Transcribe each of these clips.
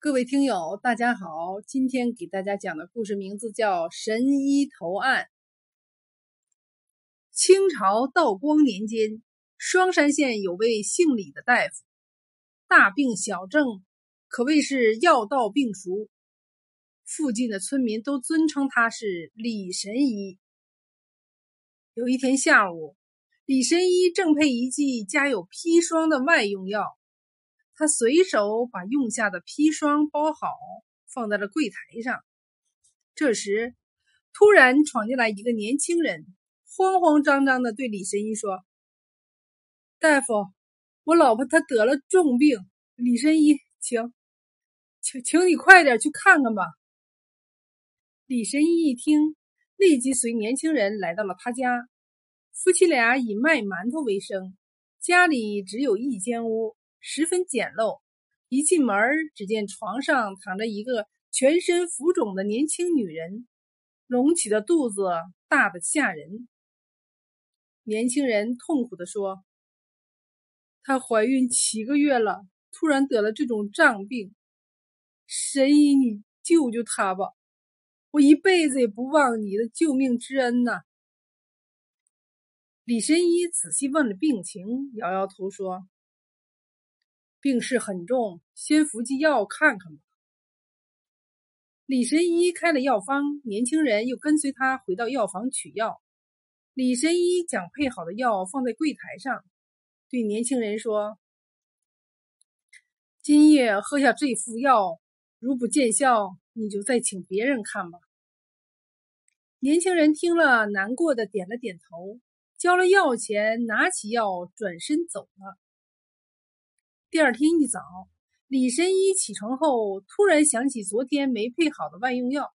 各位听友，大家好！今天给大家讲的故事名字叫《神医投案》。清朝道光年间，双山县有位姓李的大夫，大病小症可谓是药到病除，附近的村民都尊称他是李神医。有一天下午，李神医正配一剂加有砒霜的外用药。他随手把用下的砒霜包好，放在了柜台上。这时，突然闯进来一个年轻人，慌慌张张的对李神医说：“大夫，我老婆她得了重病，李神医，请，请，请你快点去看看吧。”李神医一听，立即随年轻人来到了他家。夫妻俩以卖馒头为生，家里只有一间屋。十分简陋，一进门只见床上躺着一个全身浮肿的年轻女人，隆起的肚子大的吓人。年轻人痛苦地说：“她怀孕七个月了，突然得了这种障病，神医，你救救她吧！我一辈子也不忘你的救命之恩呐！”李神医仔细问了病情，摇摇头说。病势很重，先服剂药看看吧。李神医开了药方，年轻人又跟随他回到药房取药。李神医将配好的药放在柜台上，对年轻人说：“今夜喝下这副药，如不见效，你就再请别人看吧。”年轻人听了，难过的点了点头，交了药钱，拿起药转身走了。第二天一早，李神医起床后，突然想起昨天没配好的外用药，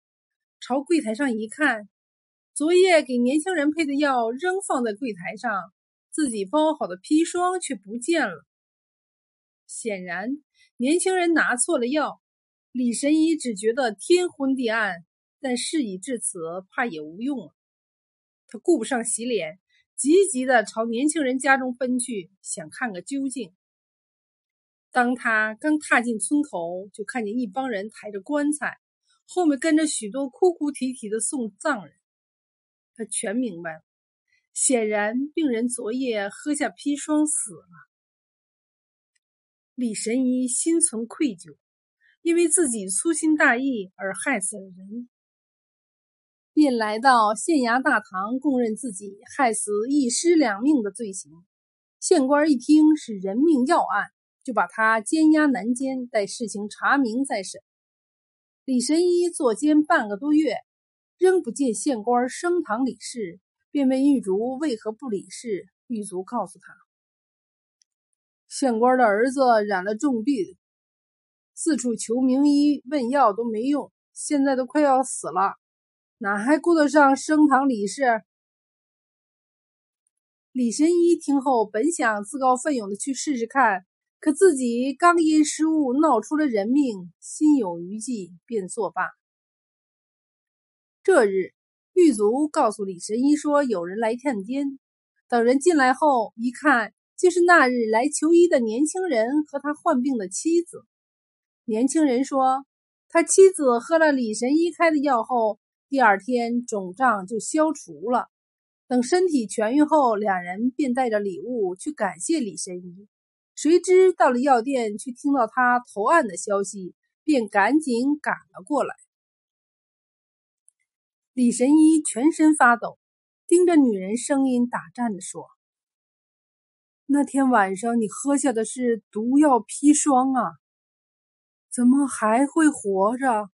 朝柜台上一看，昨夜给年轻人配的药仍放在柜台上，自己包好的砒霜却不见了。显然，年轻人拿错了药。李神医只觉得天昏地暗，但事已至此，怕也无用了。他顾不上洗脸，急急地朝年轻人家中奔去，想看个究竟。当他刚踏进村口，就看见一帮人抬着棺材，后面跟着许多哭哭啼啼的送葬人。他全明白了，显然病人昨夜喝下砒霜死了。李神医心存愧疚，因为自己粗心大意而害死了人，便来到县衙大堂供认自己害死一尸两命的罪行。县官一听是人命要案。就把他监押南监，待事情查明再审。李神医坐监半个多月，仍不见县官升堂理事，便问狱卒为何不理事。狱卒告诉他，县官的儿子染了重病，四处求名医问药都没用，现在都快要死了，哪还顾得上升堂理事？李神医听后，本想自告奋勇的去试试看。可自己刚因失误闹出了人命，心有余悸，便作罢。这日，狱卒告诉李神医说，有人来探监。等人进来后，一看，竟是那日来求医的年轻人和他患病的妻子。年轻人说，他妻子喝了李神医开的药后，第二天肿胀就消除了。等身体痊愈后，两人便带着礼物去感谢李神医。谁知到了药店，却听到他投案的消息，便赶紧赶了过来。李神医全身发抖，盯着女人，声音打颤的说：“那天晚上你喝下的是毒药砒霜啊？怎么还会活着？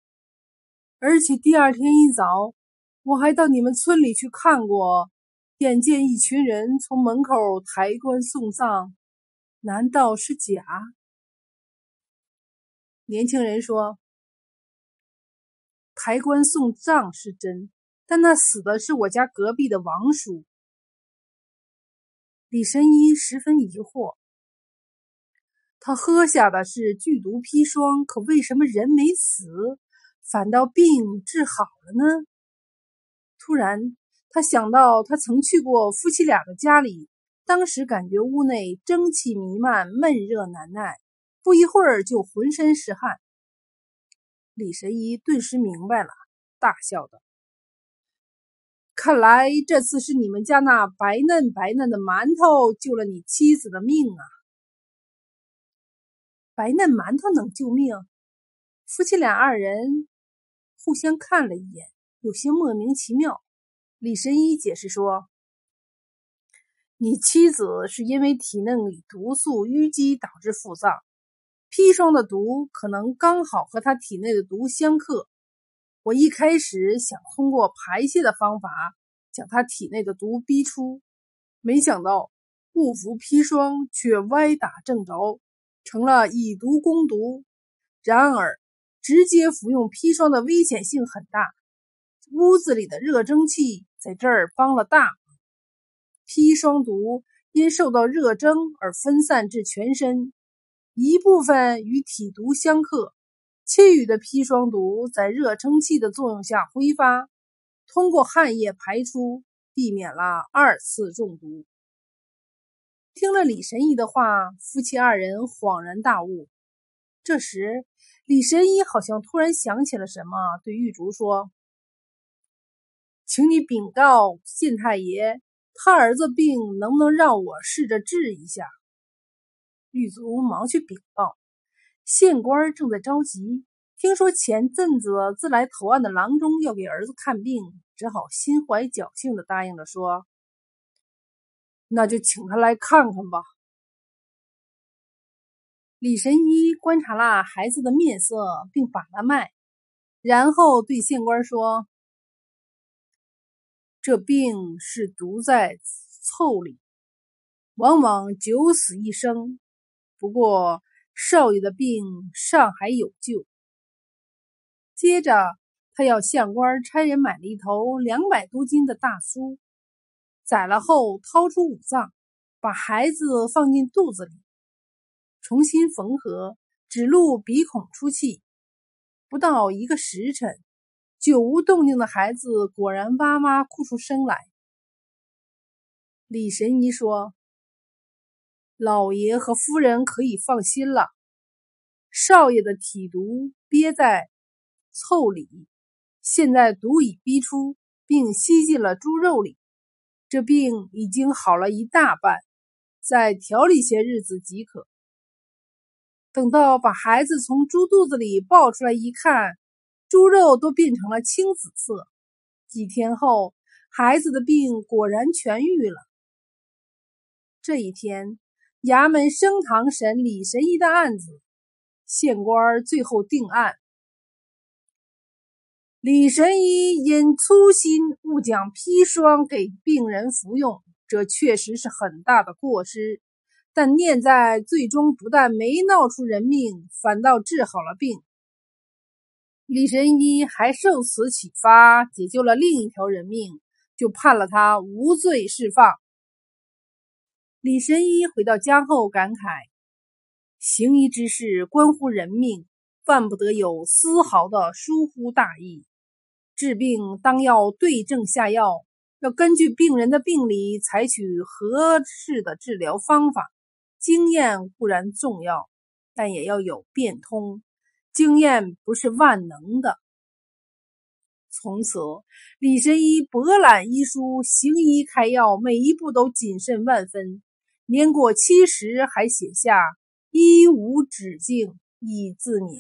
而且第二天一早，我还到你们村里去看过，眼见一群人从门口抬棺送葬。”难道是假？年轻人说：“抬棺送葬是真，但那死的是我家隔壁的王叔。”李神医十分疑惑：“他喝下的是剧毒砒霜，可为什么人没死，反倒病治好了呢？”突然，他想到他曾去过夫妻俩的家里。当时感觉屋内蒸汽弥漫，闷热难耐，不一会儿就浑身是汗。李神医顿时明白了，大笑道：“看来这次是你们家那白嫩白嫩的馒头救了你妻子的命啊！”白嫩馒头能救命？夫妻俩二人互相看了一眼，有些莫名其妙。李神医解释说：“你妻子是因为体内里毒素淤积导致腹胀，砒霜的毒可能刚好和她体内的毒相克。我一开始想通过排泄的方法将她体内的毒逼出，没想到误服砒霜却歪打正着。”成了以毒攻毒，然而直接服用砒霜的危险性很大。屋子里的热蒸汽在这儿帮了大，砒霜毒因受到热蒸而分散至全身，一部分与体毒相克，其余的砒霜毒在热蒸汽的作用下挥发，通过汗液排出，避免了二次中毒。听了李神医的话，夫妻二人恍然大悟。这时，李神医好像突然想起了什么，对玉竹说：“请你禀告县太爷，他儿子病能不能让我试着治一下？”玉竹忙去禀报，县官正在着急，听说前阵子自来投案的郎中要给儿子看病，只好心怀侥幸的答应了，说。那就请他来看看吧。李神医观察了孩子的面色，并把了脉，然后对县官说：“这病是毒在凑里，往往九死一生。不过少爷的病尚还有救。”接着，他要县官差人买了一头两百多斤的大酥。宰了后，掏出五脏，把孩子放进肚子里，重新缝合，只露鼻孔出气。不到一个时辰，久无动静的孩子果然哇哇哭出声来。李神医说：“老爷和夫人可以放心了，少爷的体毒憋在腠里，现在毒已逼出，并吸进了猪肉里。”这病已经好了一大半，再调理些日子即可。等到把孩子从猪肚子里抱出来一看，猪肉都变成了青紫色。几天后，孩子的病果然痊愈了。这一天，衙门升堂审李神医的案子，县官最后定案。李神医因粗心误将砒霜给病人服用，这确实是很大的过失。但念在最终不但没闹出人命，反倒治好了病。李神医还受此启发，解救了另一条人命，就判了他无罪释放。李神医回到家后感慨：行医之事关乎人命，万不得有丝毫的疏忽大意。治病当要对症下药，要根据病人的病理采取合适的治疗方法。经验固然重要，但也要有变通。经验不是万能的。从此，李神医博览医书，行医开药，每一步都谨慎万分。年过七十，还写下“医无止境，以自勉”。